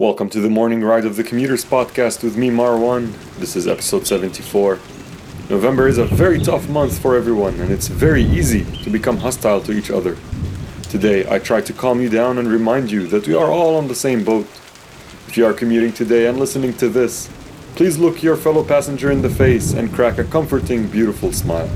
Welcome to the morning ride of the Commuters Podcast with me, Marwan. This is episode 74. November is a very tough month for everyone, and it's very easy to become hostile to each other. Today, I try to calm you down and remind you that we are all on the same boat. If you are commuting today and listening to this, please look your fellow passenger in the face and crack a comforting, beautiful smile.